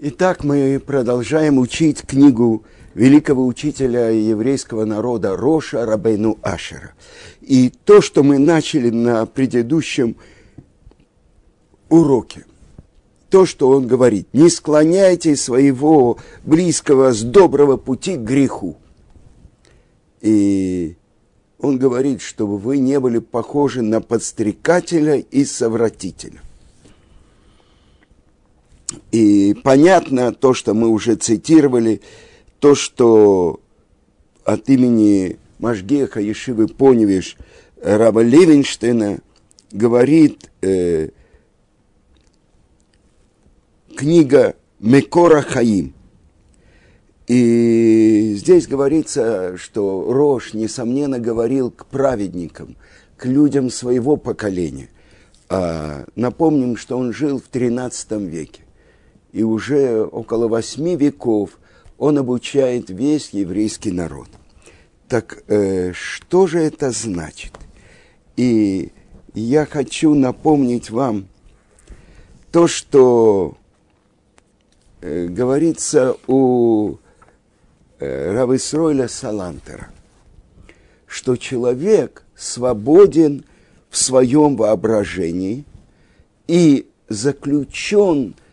Итак, мы продолжаем учить книгу великого учителя еврейского народа Роша Рабейну Ашера. И то, что мы начали на предыдущем уроке, то, что он говорит, не склоняйте своего близкого с доброго пути к греху. И он говорит, чтобы вы не были похожи на подстрекателя и совратителя. И понятно то, что мы уже цитировали, то, что от имени Машгеха Ешивы Поневиш Раба Левинштейна говорит э, книга Мекора Хаим. И здесь говорится, что Рош, несомненно, говорил к праведникам, к людям своего поколения. А напомним, что он жил в XIII веке и уже около восьми веков он обучает весь еврейский народ. Так э, что же это значит? И я хочу напомнить вам то, что э, говорится у э, Рависройля Салантера, что человек свободен в своем воображении и заключен –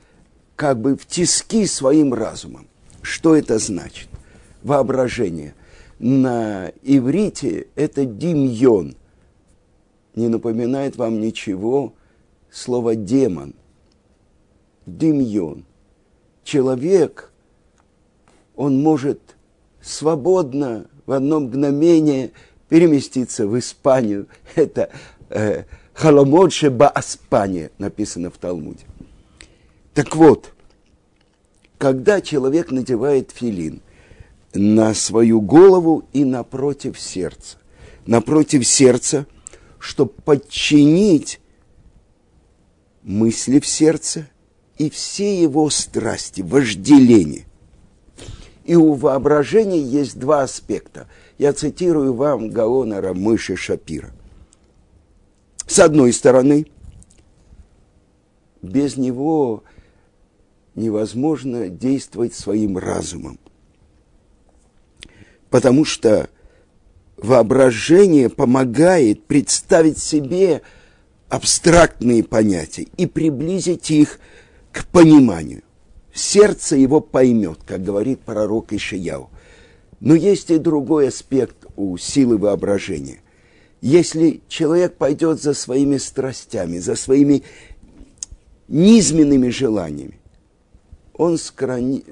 как бы в тиски своим разумом. Что это значит? Воображение. На иврите это демьон. Не напоминает вам ничего слово демон. Демьон. Человек, он может свободно в одно мгновение переместиться в Испанию. Это э, Халомодше Бааспания написано в Талмуде. Так вот, когда человек надевает филин на свою голову и напротив сердца, напротив сердца, чтобы подчинить мысли в сердце и все его страсти, вожделение. И у воображения есть два аспекта. Я цитирую вам Гаона Рамыши Шапира. С одной стороны, без него невозможно действовать своим разумом. Потому что воображение помогает представить себе абстрактные понятия и приблизить их к пониманию. Сердце его поймет, как говорит пророк Ишияу. Но есть и другой аспект у силы воображения. Если человек пойдет за своими страстями, за своими низменными желаниями, он склони,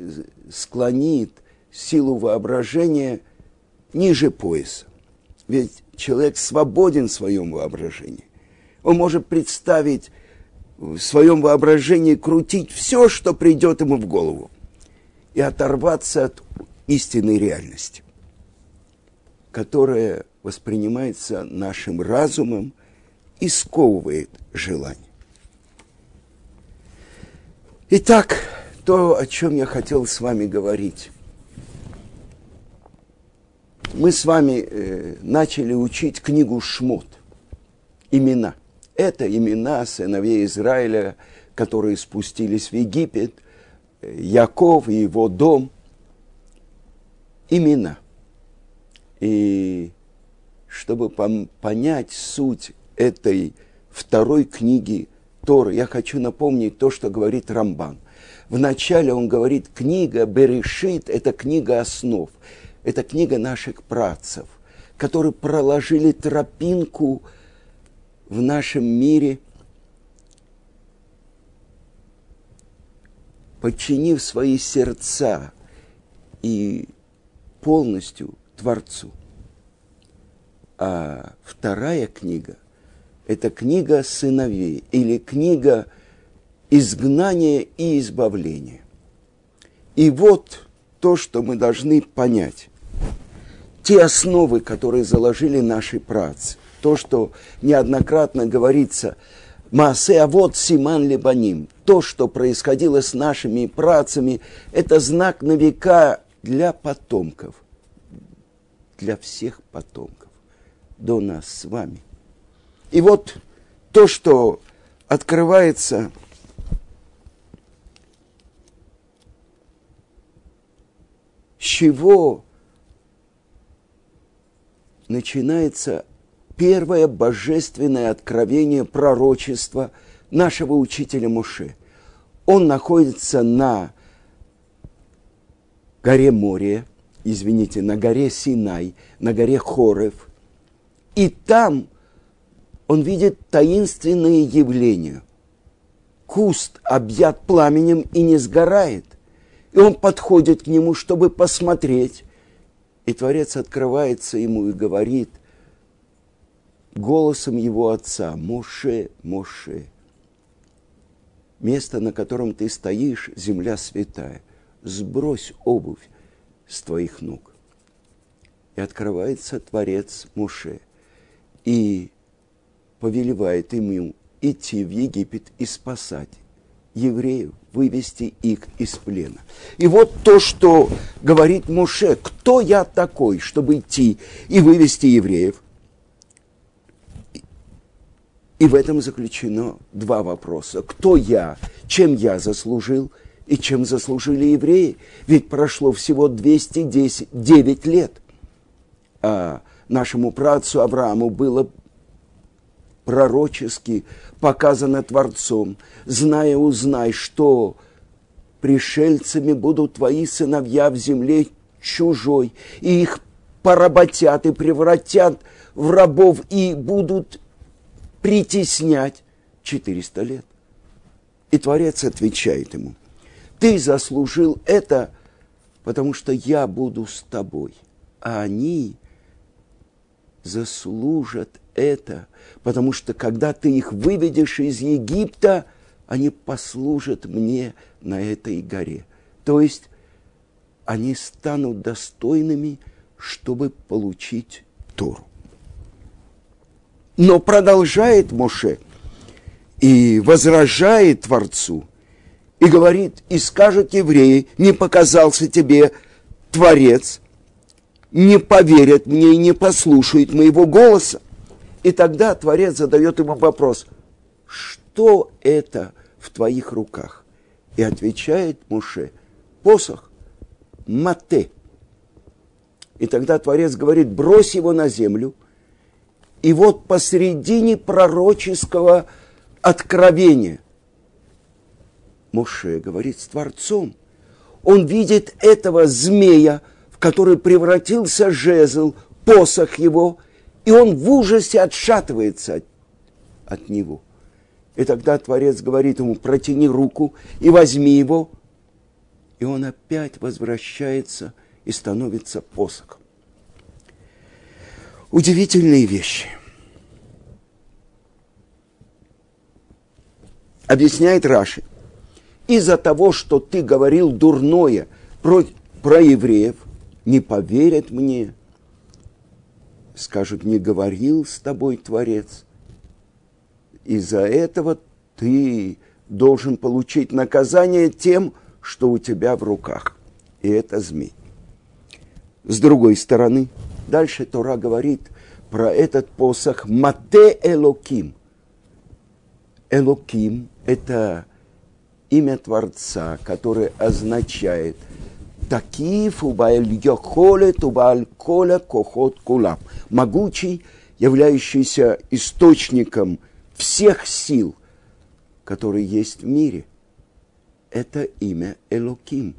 склонит силу воображения ниже пояса. Ведь человек свободен в своем воображении. Он может представить в своем воображении, крутить все, что придет ему в голову, и оторваться от истинной реальности, которая воспринимается нашим разумом и сковывает желание. Итак, то, о чем я хотел с вами говорить. Мы с вами э, начали учить книгу Шмот. Имена. Это имена сыновей Израиля, которые спустились в Египет, Яков и его дом. Имена. И чтобы понять суть этой второй книги Торы, я хочу напомнить то, что говорит Рамбан. Вначале он говорит, книга Берешит – это книга основ, это книга наших працев, которые проложили тропинку в нашем мире, подчинив свои сердца и полностью Творцу. А вторая книга – это книга сыновей или книга – изгнание и избавление. И вот то, что мы должны понять. Те основы, которые заложили наши працы, то, что неоднократно говорится, Маасе, а вот Симан Лебаним, то, что происходило с нашими працами, это знак на века для потомков, для всех потомков, до нас с вами. И вот то, что открывается чего начинается первое божественное откровение пророчества нашего учителя Муше. Он находится на горе Море, извините, на горе Синай, на горе Хорев. И там он видит таинственные явления. Куст объят пламенем и не сгорает. И он подходит к нему, чтобы посмотреть. И Творец открывается ему и говорит голосом его отца, Моше, Моше, место, на котором ты стоишь, земля святая – сбрось обувь с твоих ног. И открывается Творец Муше и повелевает ему идти в Египет и спасать евреев, вывести их из плена. И вот то, что говорит Муше, кто я такой, чтобы идти и вывести евреев? И в этом заключено два вопроса. Кто я, чем я заслужил – и чем заслужили евреи. Ведь прошло всего 209 лет. А нашему працу Аврааму было пророчески показано Творцом, зная, узнай, что пришельцами будут твои сыновья в земле чужой, и их поработят и превратят в рабов и будут притеснять 400 лет. И Творец отвечает ему – ты заслужил это, потому что я буду с тобой. А они заслужат это, потому что когда ты их выведешь из Египта, они послужат мне на этой горе. То есть они станут достойными, чтобы получить Тору. Но продолжает Моше и возражает Творцу – и говорит, и скажут евреи, не показался тебе Творец, не поверят мне и не послушают моего голоса. И тогда Творец задает ему вопрос, что это в твоих руках? И отвечает Муше, посох, мате. И тогда Творец говорит, брось его на землю. И вот посередине пророческого откровения Моше говорит с Творцом. Он видит этого змея, в который превратился жезл, посох его, и он в ужасе отшатывается от, от него. И тогда Творец говорит ему, протяни руку и возьми его. И он опять возвращается и становится посохом. Удивительные вещи. Объясняет Раши из-за того, что ты говорил дурное про, про евреев, не поверят мне. Скажут, не говорил с тобой Творец. Из-за этого ты должен получить наказание тем, что у тебя в руках. И это змей. С другой стороны, дальше Тора говорит про этот посох Мате Элоким. Элоким – это имя Творца, которое означает Такиф убаэль йохолет убааль коля кохот кулам. Могучий, являющийся источником всех сил, которые есть в мире. Это имя Элоким.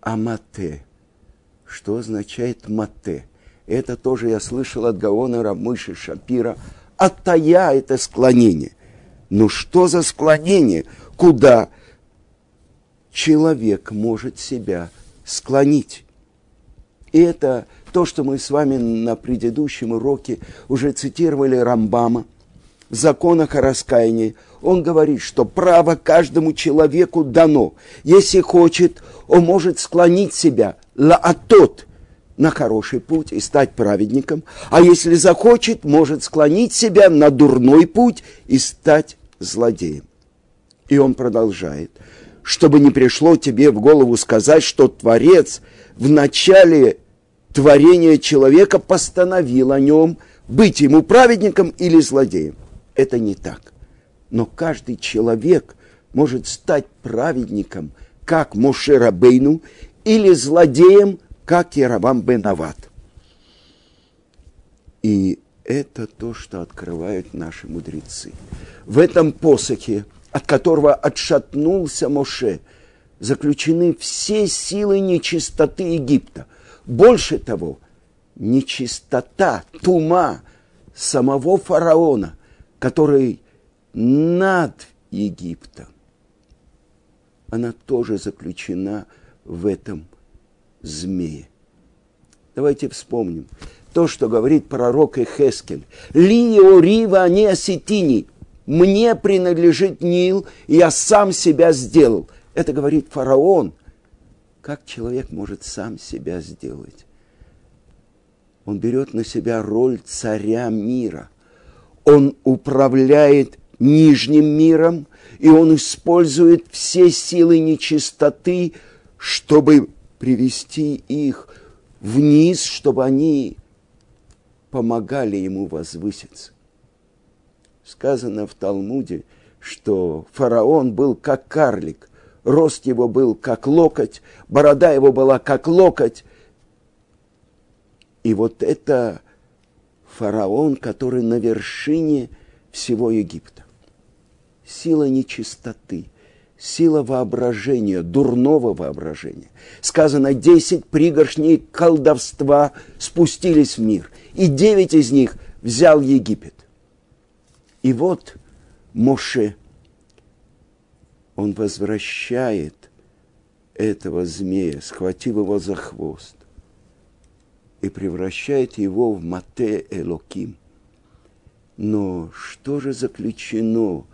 А Мате. Что означает Мате? Это тоже я слышал от Гаона Рамыши Шапира. Атая – это склонение. Ну что за склонение? куда человек может себя склонить. И это то, что мы с вами на предыдущем уроке уже цитировали Рамбама в законах о раскаянии. Он говорит, что право каждому человеку дано. Если хочет, он может склонить себя лаатот на хороший путь и стать праведником. А если захочет, может склонить себя на дурной путь и стать злодеем. И он продолжает, чтобы не пришло тебе в голову сказать, что Творец в начале творения человека постановил о нем быть ему праведником или злодеем. Это не так. Но каждый человек может стать праведником, как Моше Рабейну, или злодеем, как Яровам Бенават. И это то, что открывают наши мудрецы. В этом посохе, от которого отшатнулся Моше, заключены все силы нечистоты Египта. Больше того, нечистота, тума самого фараона, который над Египтом, она тоже заключена в этом змее. Давайте вспомним то, что говорит пророк Эхескель. «Лио рива не осетини» «Мне принадлежит Нил, и я сам себя сделал». Это говорит фараон. Как человек может сам себя сделать? Он берет на себя роль царя мира. Он управляет нижним миром, и он использует все силы нечистоты, чтобы привести их вниз, чтобы они помогали ему возвыситься. Сказано в Талмуде, что фараон был как карлик, рост его был как локоть, борода его была как локоть. И вот это фараон, который на вершине всего Египта. Сила нечистоты, сила воображения, дурного воображения. Сказано, десять пригоршней колдовства спустились в мир, и девять из них взял Египет. И вот Моше, он возвращает этого змея, схватив его за хвост, и превращает его в Мате Элоким – но что же заключено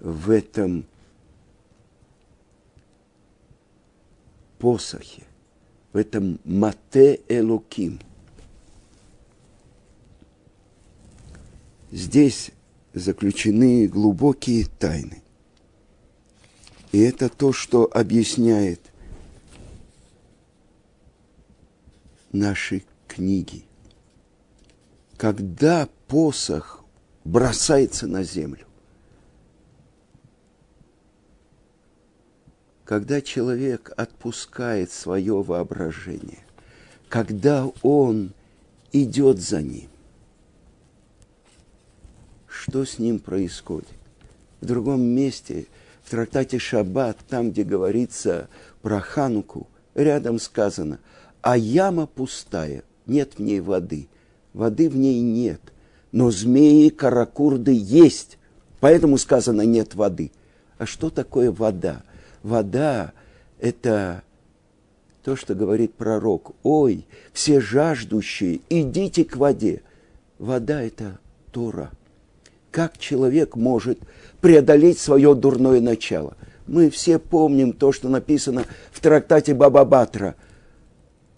в этом посохе, в этом Мате Элоким? Здесь заключены глубокие тайны. И это то, что объясняет наши книги. Когда посох бросается на землю. Когда человек отпускает свое воображение, когда он идет за ним, что с ним происходит? В другом месте, в трактате Шаббат, там, где говорится про Хануку, рядом сказано, а яма пустая, нет в ней воды, воды в ней нет – но змеи, каракурды есть. Поэтому сказано нет воды. А что такое вода? Вода – это то, что говорит пророк. Ой, все жаждущие, идите к воде. Вода – это Тора. Как человек может преодолеть свое дурное начало? Мы все помним то, что написано в трактате Баба Батра.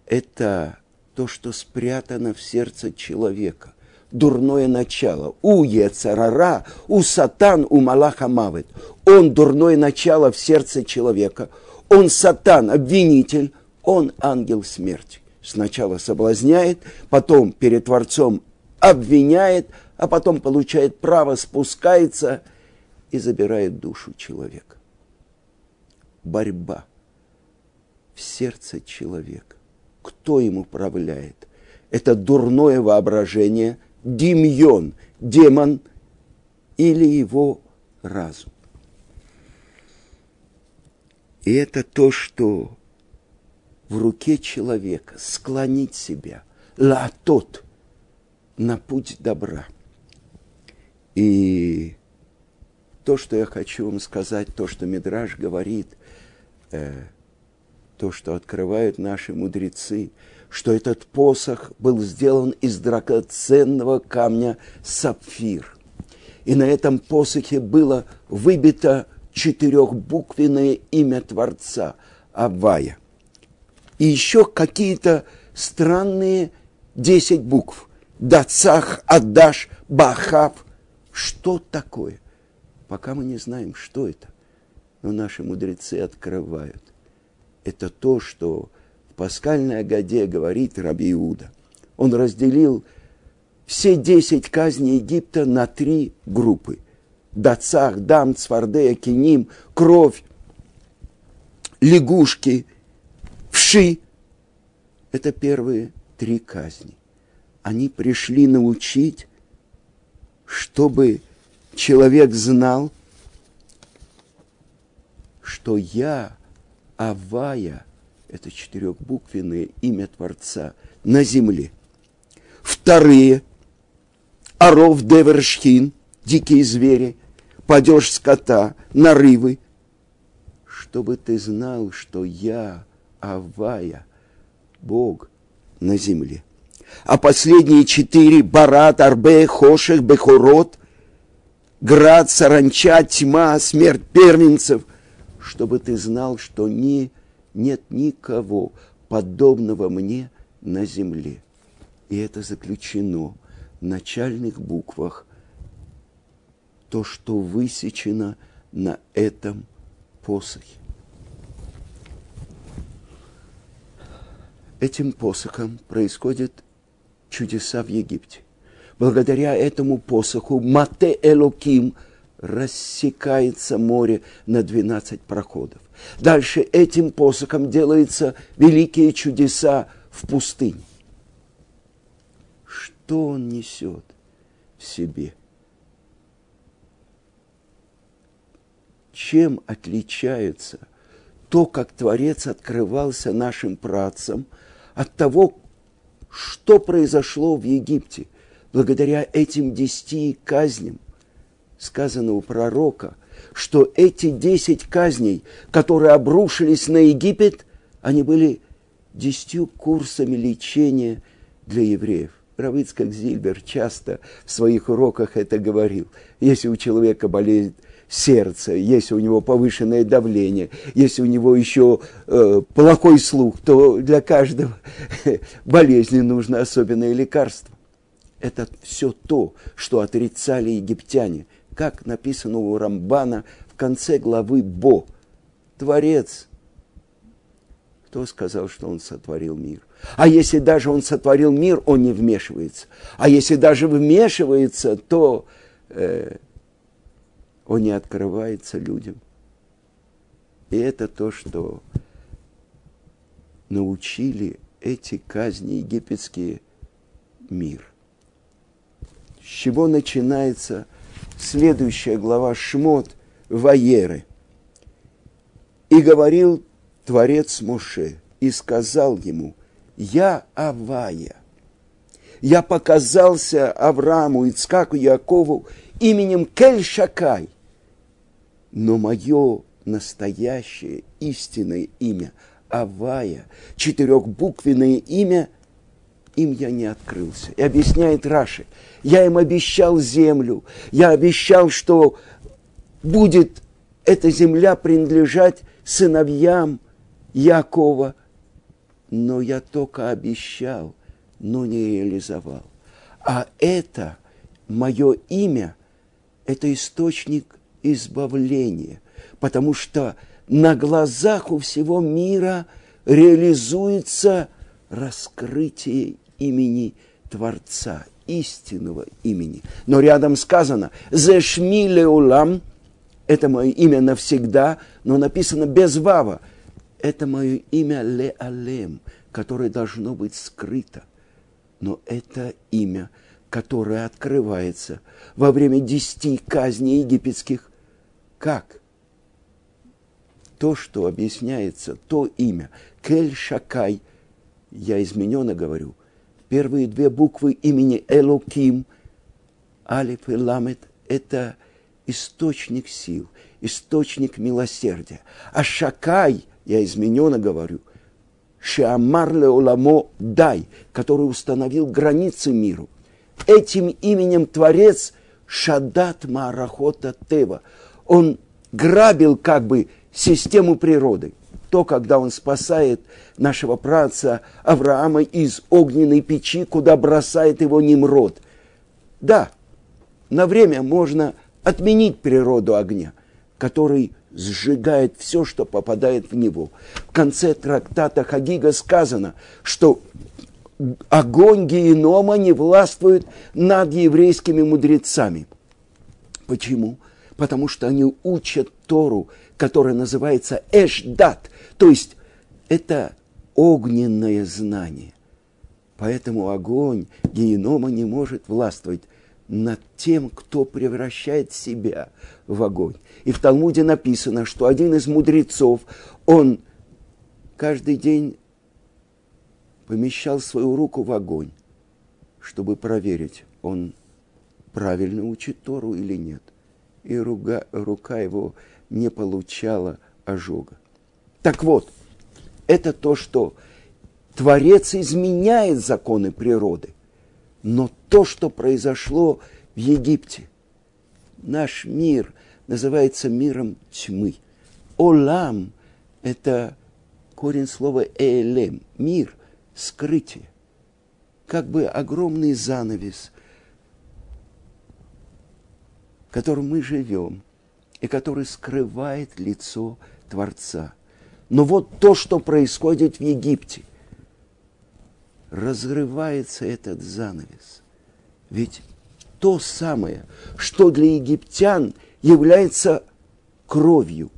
Это то, что спрятано в сердце человека дурное начало. У Ецарара, у Сатан, у Малаха Мавит. Он дурное начало в сердце человека. Он Сатан, обвинитель, он ангел смерти. Сначала соблазняет, потом перед Творцом обвиняет, а потом получает право, спускается и забирает душу человека. Борьба в сердце человека. Кто им управляет? Это дурное воображение – демьон, демон или его разум. И это то, что в руке человека склонить себя, латот, на путь добра. И то, что я хочу вам сказать, то, что Мидраж говорит, э, то, что открывают наши мудрецы – что этот посох был сделан из драгоценного камня сапфир. И на этом посохе было выбито четырехбуквенное имя Творца Авая. И еще какие-то странные десять букв. Дацах, Адаш, Бахав. Что такое? Пока мы не знаем, что это. Но наши мудрецы открывают. Это то, что пасхальной Агаде говорит Раби Иуда. Он разделил все десять казней Египта на три группы. Дацах, Дам, Цвардея, Киним, кровь, лягушки, Пиши. Это первые три казни. Они пришли научить, чтобы человек знал, что я, Авая, это четырехбуквенное имя Творца, на земле. Вторые, Аров Девершхин, дикие звери, падеж скота, нарывы, чтобы ты знал, что я, Авая, Бог на земле. А последние четыре – Барат, Арбе, Хошек, Бехорот, Град, Саранча, Тьма, Смерть первенцев – чтобы ты знал, что не, нет никого подобного мне на земле. И это заключено в начальных буквах, то, что высечено на этом посохе. Этим посохом происходят чудеса в Египте. Благодаря этому посоху Мате Элоким – рассекается море на 12 проходов. Дальше этим посохом делаются великие чудеса в пустыне. Что он несет в себе? Чем отличается то, как Творец открывался нашим працам, от того, что произошло в Египте благодаря этим десяти казням, сказано у пророка, что эти десять казней, которые обрушились на Египет, они были десятью курсами лечения для евреев. Равицкак Зильбер часто в своих уроках это говорил. Если у человека болеет сердце, если у него повышенное давление, если у него еще э, плохой слух, то для каждого болезни нужно особенное лекарство. Это все то, что отрицали египтяне – как написано у Рамбана в конце главы Бо. Творец. Кто сказал, что он сотворил мир? А если даже он сотворил мир, он не вмешивается. А если даже вмешивается, то э, он не открывается людям. И это то, что научили эти казни египетские мир. С чего начинается – следующая глава Шмот Ваеры. И говорил Творец Моше, и сказал ему, я Авая, я показался Аврааму, Ицкаку, Якову именем Кель-Шакай, но мое настоящее истинное имя Авая, четырехбуквенное имя, им я не открылся. И объясняет Раши – я им обещал землю, я обещал, что будет эта земля принадлежать сыновьям Якова, но я только обещал, но не реализовал. А это мое имя, это источник избавления, потому что на глазах у всего мира реализуется раскрытие имени Творца, истинного имени. Но рядом сказано «Зешми леулам» – это мое имя навсегда, но написано без вава. Это мое имя Леалем, которое должно быть скрыто. Но это имя, которое открывается во время десяти казней египетских. Как? То, что объясняется, то имя, Кель Шакай, я измененно говорю, первые две буквы имени Элоким, Алиф и Ламет, это источник сил, источник милосердия. А Шакай, я измененно говорю, Шиамар Оламо Дай, который установил границы миру. Этим именем Творец Шадат Марахота Тева. Он грабил как бы систему природы то, когда он спасает нашего праца Авраама из огненной печи, куда бросает его Немрод. Да, на время можно отменить природу огня, который сжигает все, что попадает в него. В конце трактата Хагига сказано, что огонь генома не властвует над еврейскими мудрецами. Почему? Потому что они учат Тору, которая называется Эшдат, то есть это огненное знание. Поэтому огонь генома не может властвовать над тем, кто превращает себя в огонь. И в Талмуде написано, что один из мудрецов, он каждый день помещал свою руку в огонь, чтобы проверить, он правильно учит Тору или нет. И рука, рука его не получала ожога. Так вот, это то, что Творец изменяет законы природы. Но то, что произошло в Египте, наш мир называется миром тьмы. Олам – это корень слова элем, мир, скрытие. Как бы огромный занавес, в котором мы живем, и который скрывает лицо Творца. Но вот то, что происходит в Египте, разрывается этот занавес. Ведь то самое, что для египтян является кровью,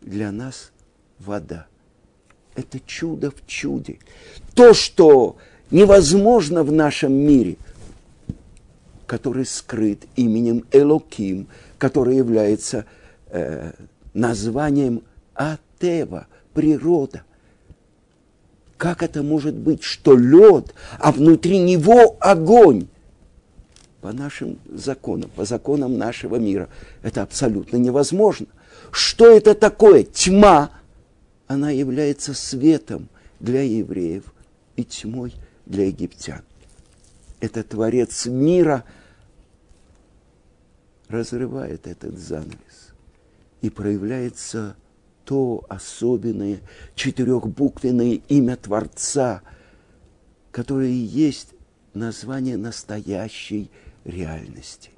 для нас вода. Это чудо в чуде. То, что невозможно в нашем мире, который скрыт именем Элоким, который является э, названием Атева, природа – как это может быть, что лед, а внутри него огонь? По нашим законам, по законам нашего мира это абсолютно невозможно. Что это такое? Тьма. Она является светом для евреев и тьмой для египтян. Это Творец мира разрывает этот занавес и проявляется то особенное четырехбуквенное имя Творца, которое и есть название настоящей реальности.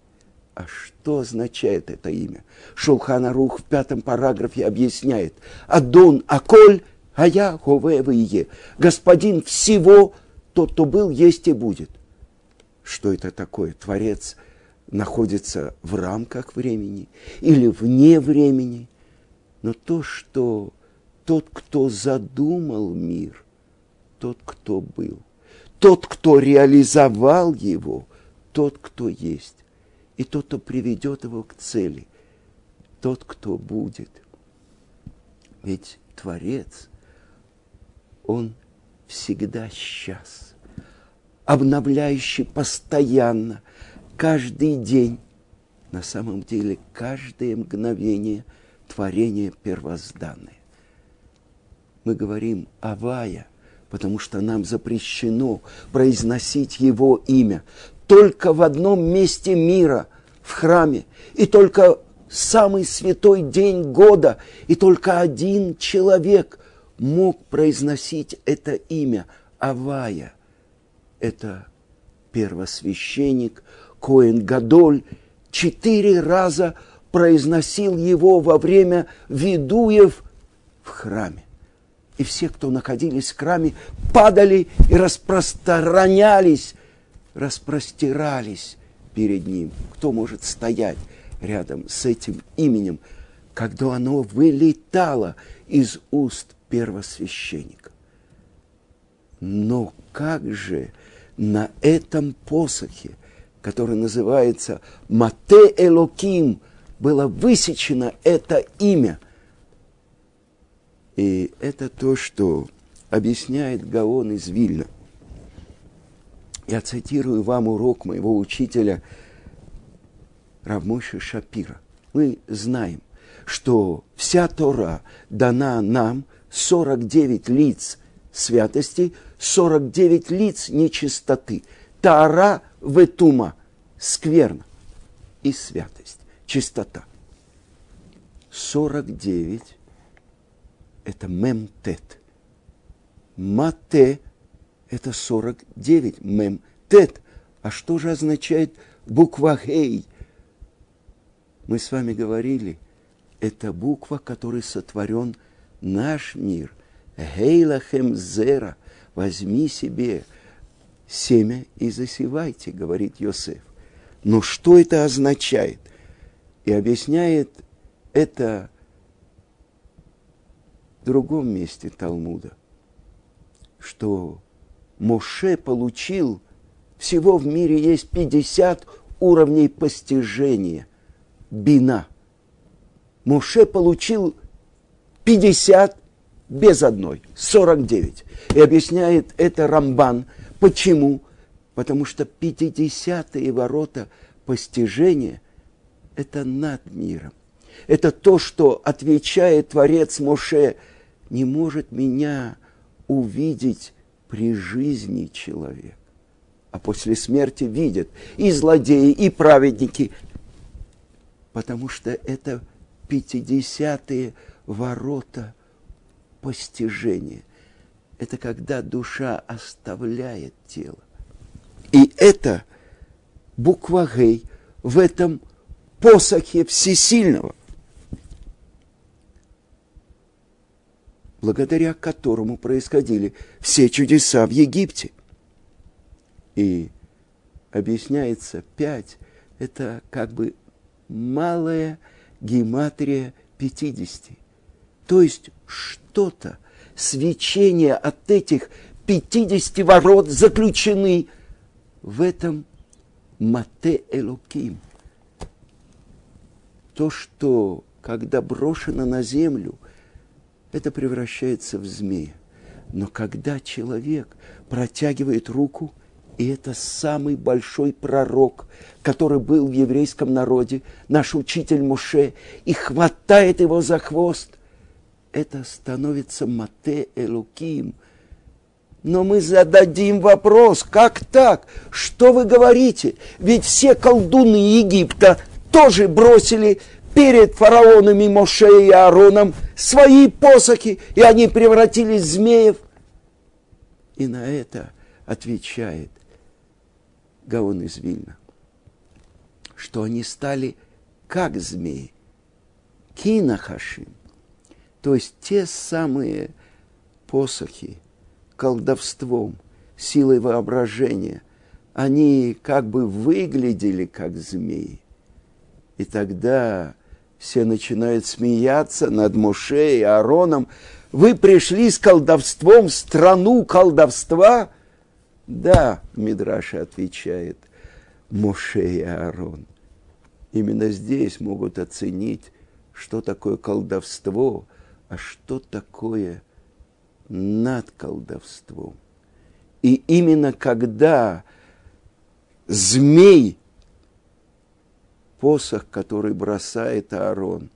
А что означает это имя? Шулхан Арух в пятом параграфе объясняет. Адон Аколь, а я Ховевые. Господин всего, тот, кто был, есть и будет. Что это такое? Творец находится в рамках времени или вне времени – но то, что тот, кто задумал мир, тот, кто был, тот, кто реализовал его, тот, кто есть, и тот, кто приведет его к цели, тот, кто будет. Ведь Творец, Он всегда сейчас, обновляющий постоянно, каждый день, на самом деле каждое мгновение – творение первозданное. Мы говорим «Авая», потому что нам запрещено произносить Его имя только в одном месте мира, в храме, и только самый святой день года, и только один человек мог произносить это имя Авая. Это первосвященник Коэн Гадоль четыре раза произносил его во время ведуев в храме. И все, кто находились в храме, падали и распространялись, распростирались перед ним. Кто может стоять рядом с этим именем, когда оно вылетало из уст первосвященника? Но как же на этом посохе, который называется Мате Элоким – было высечено это имя. И это то, что объясняет Гаон из Вильна. Я цитирую вам урок моего учителя Равмойши Шапира. Мы знаем, что вся Тора дана нам 49 лиц святости, 49 лиц нечистоты. Тара ветума, скверно и святость чистота. 49 – это мемтет. Мате – это 49, мемтет. А что же означает буква Хей? Мы с вами говорили, это буква, которой сотворен наш мир. Гейлахем зера, возьми себе семя и засевайте, говорит Йосеф. Но что это означает? и объясняет это в другом месте Талмуда. что Моше получил, всего в мире есть 50 уровней постижения, бина. Моше получил 50 без одной, 49. И объясняет это Рамбан. Почему? Потому что 50-е ворота постижения – это над миром. Это то, что отвечает Творец Моше. Не может меня увидеть при жизни человек. А после смерти видят и злодеи, и праведники. Потому что это пятидесятые ворота постижения. Это когда душа оставляет тело. И это буква Гей в этом посохе всесильного, благодаря которому происходили все чудеса в Египте. И объясняется пять, это как бы малая гематрия пятидесяти. То есть что-то, свечение от этих пятидесяти ворот заключены в этом Мате Элоким. То, что когда брошено на землю, это превращается в змея. Но когда человек протягивает руку, и это самый большой пророк, который был в еврейском народе, наш учитель Муше, и хватает его за хвост, это становится Мате Элуким. Но мы зададим вопрос, как так? Что вы говорите? Ведь все колдуны Египта тоже бросили перед фараонами Моше и Аароном свои посохи, и они превратились в змеев. И на это отвечает Гаон из Вильна, что они стали как змеи, кинахашим, то есть те самые посохи, колдовством, силой воображения, они как бы выглядели как змеи. И тогда все начинают смеяться над Моше и Аароном. Вы пришли с колдовством в страну колдовства? Да, Мидраша отвечает, Моше и Аарон. Именно здесь могут оценить, что такое колдовство – а что такое над колдовством. И именно когда змей, посох, который бросает Аарон,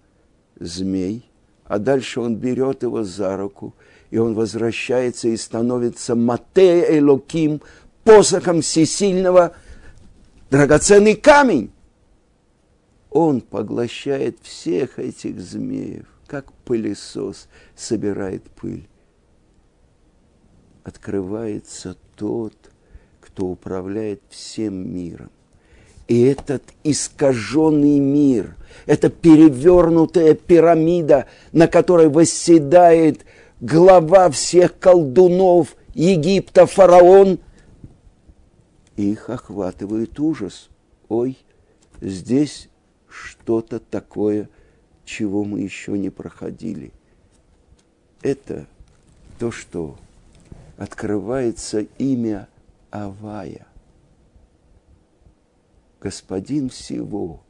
змей, а дальше он берет его за руку, и он возвращается и становится Мате Элоким, посохом всесильного, драгоценный камень. Он поглощает всех этих змеев как пылесос собирает пыль. Открывается тот, кто управляет всем миром. И этот искаженный мир, эта перевернутая пирамида, на которой восседает глава всех колдунов Египта, фараон, их охватывает ужас. Ой, здесь что-то такое – чего мы еще не проходили. Это то, что открывается имя Авая. Господин всего,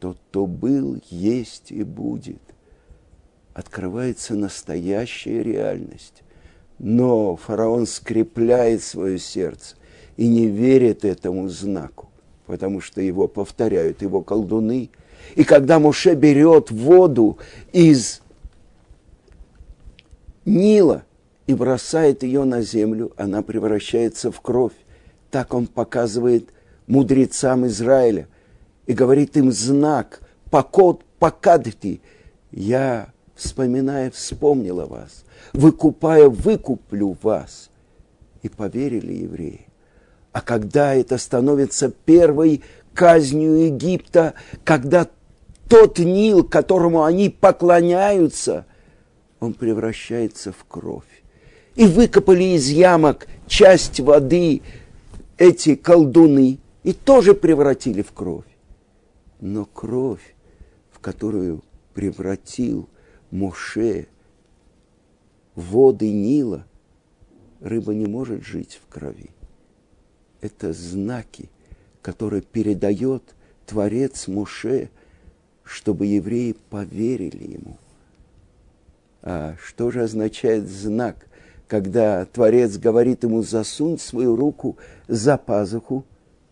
тот, кто был, есть и будет. Открывается настоящая реальность. Но фараон скрепляет свое сердце и не верит этому знаку, потому что его повторяют его колдуны – и когда Муше берет воду из Нила и бросает ее на землю, она превращается в кровь. Так он показывает мудрецам Израиля и говорит им знак, покот покадти. Я, вспоминая, вспомнила вас, выкупая, выкуплю вас. И поверили евреи. А когда это становится первой казнью Египта, когда тот Нил, которому они поклоняются, он превращается в кровь. И выкопали из ямок часть воды эти колдуны и тоже превратили в кровь. Но кровь, в которую превратил Моше воды Нила, рыба не может жить в крови. Это знаки, которые передает Творец Муше, чтобы евреи поверили ему. А что же означает знак, когда Творец говорит ему засунь свою руку за пазуху,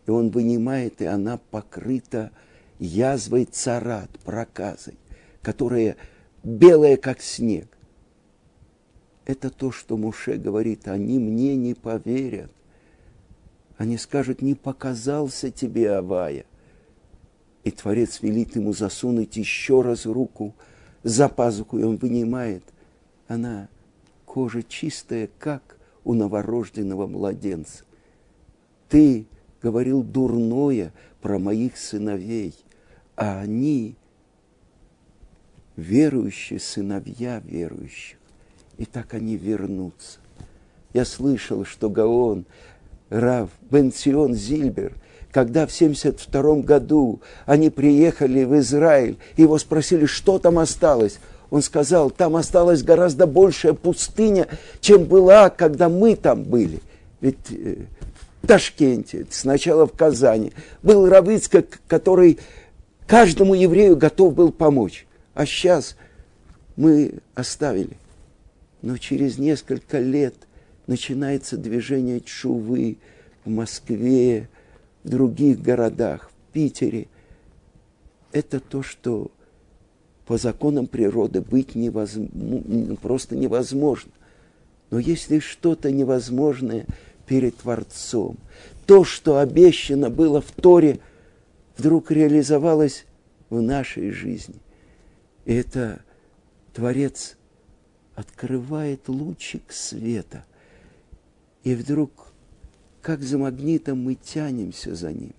и он вынимает, и она покрыта язвой царат, проказой, которая белая, как снег. Это то, что Муше говорит, они мне не поверят. Они скажут, не показался тебе Авая. И Творец велит ему засунуть еще раз руку за пазуху, и он вынимает. Она кожа чистая, как у новорожденного младенца. Ты говорил дурное про моих сыновей, а они верующие сыновья верующих. И так они вернутся. Я слышал, что Гаон, Рав, Бенцион Зильбер, когда в 72 году они приехали в Израиль, его спросили, что там осталось. Он сказал, там осталась гораздо большая пустыня, чем была, когда мы там были. Ведь э, Ташкенте, сначала в Казани, был Равицкак, который каждому еврею готов был помочь. А сейчас мы оставили. Но через несколько лет начинается движение Чувы в Москве, в других городах, в Питере. Это то, что по законам природы быть невозможно, просто невозможно. Но если что-то невозможное перед Творцом, то, что обещано было в Торе, вдруг реализовалось в нашей жизни. И это Творец открывает лучик света. И вдруг, как за магнитом, мы тянемся за ним.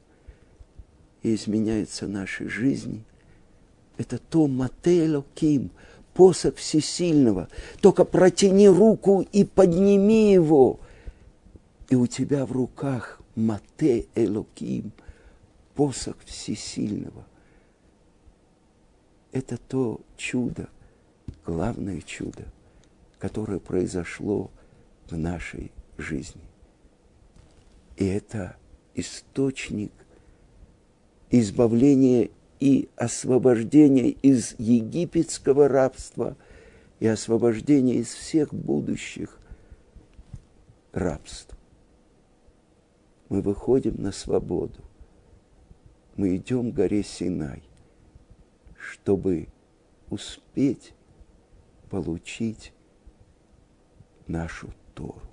И изменяется нашей жизни. Это то Матело Ким, посох всесильного. Только протяни руку и подними его. И у тебя в руках Мате Элоким, посох всесильного. Это то чудо, главное чудо – которое произошло в нашей жизни. И это источник избавления и освобождения из египетского рабства и освобождения из всех будущих рабств. Мы выходим на свободу. Мы идем к горе Синай, чтобы успеть получить нашу Тору.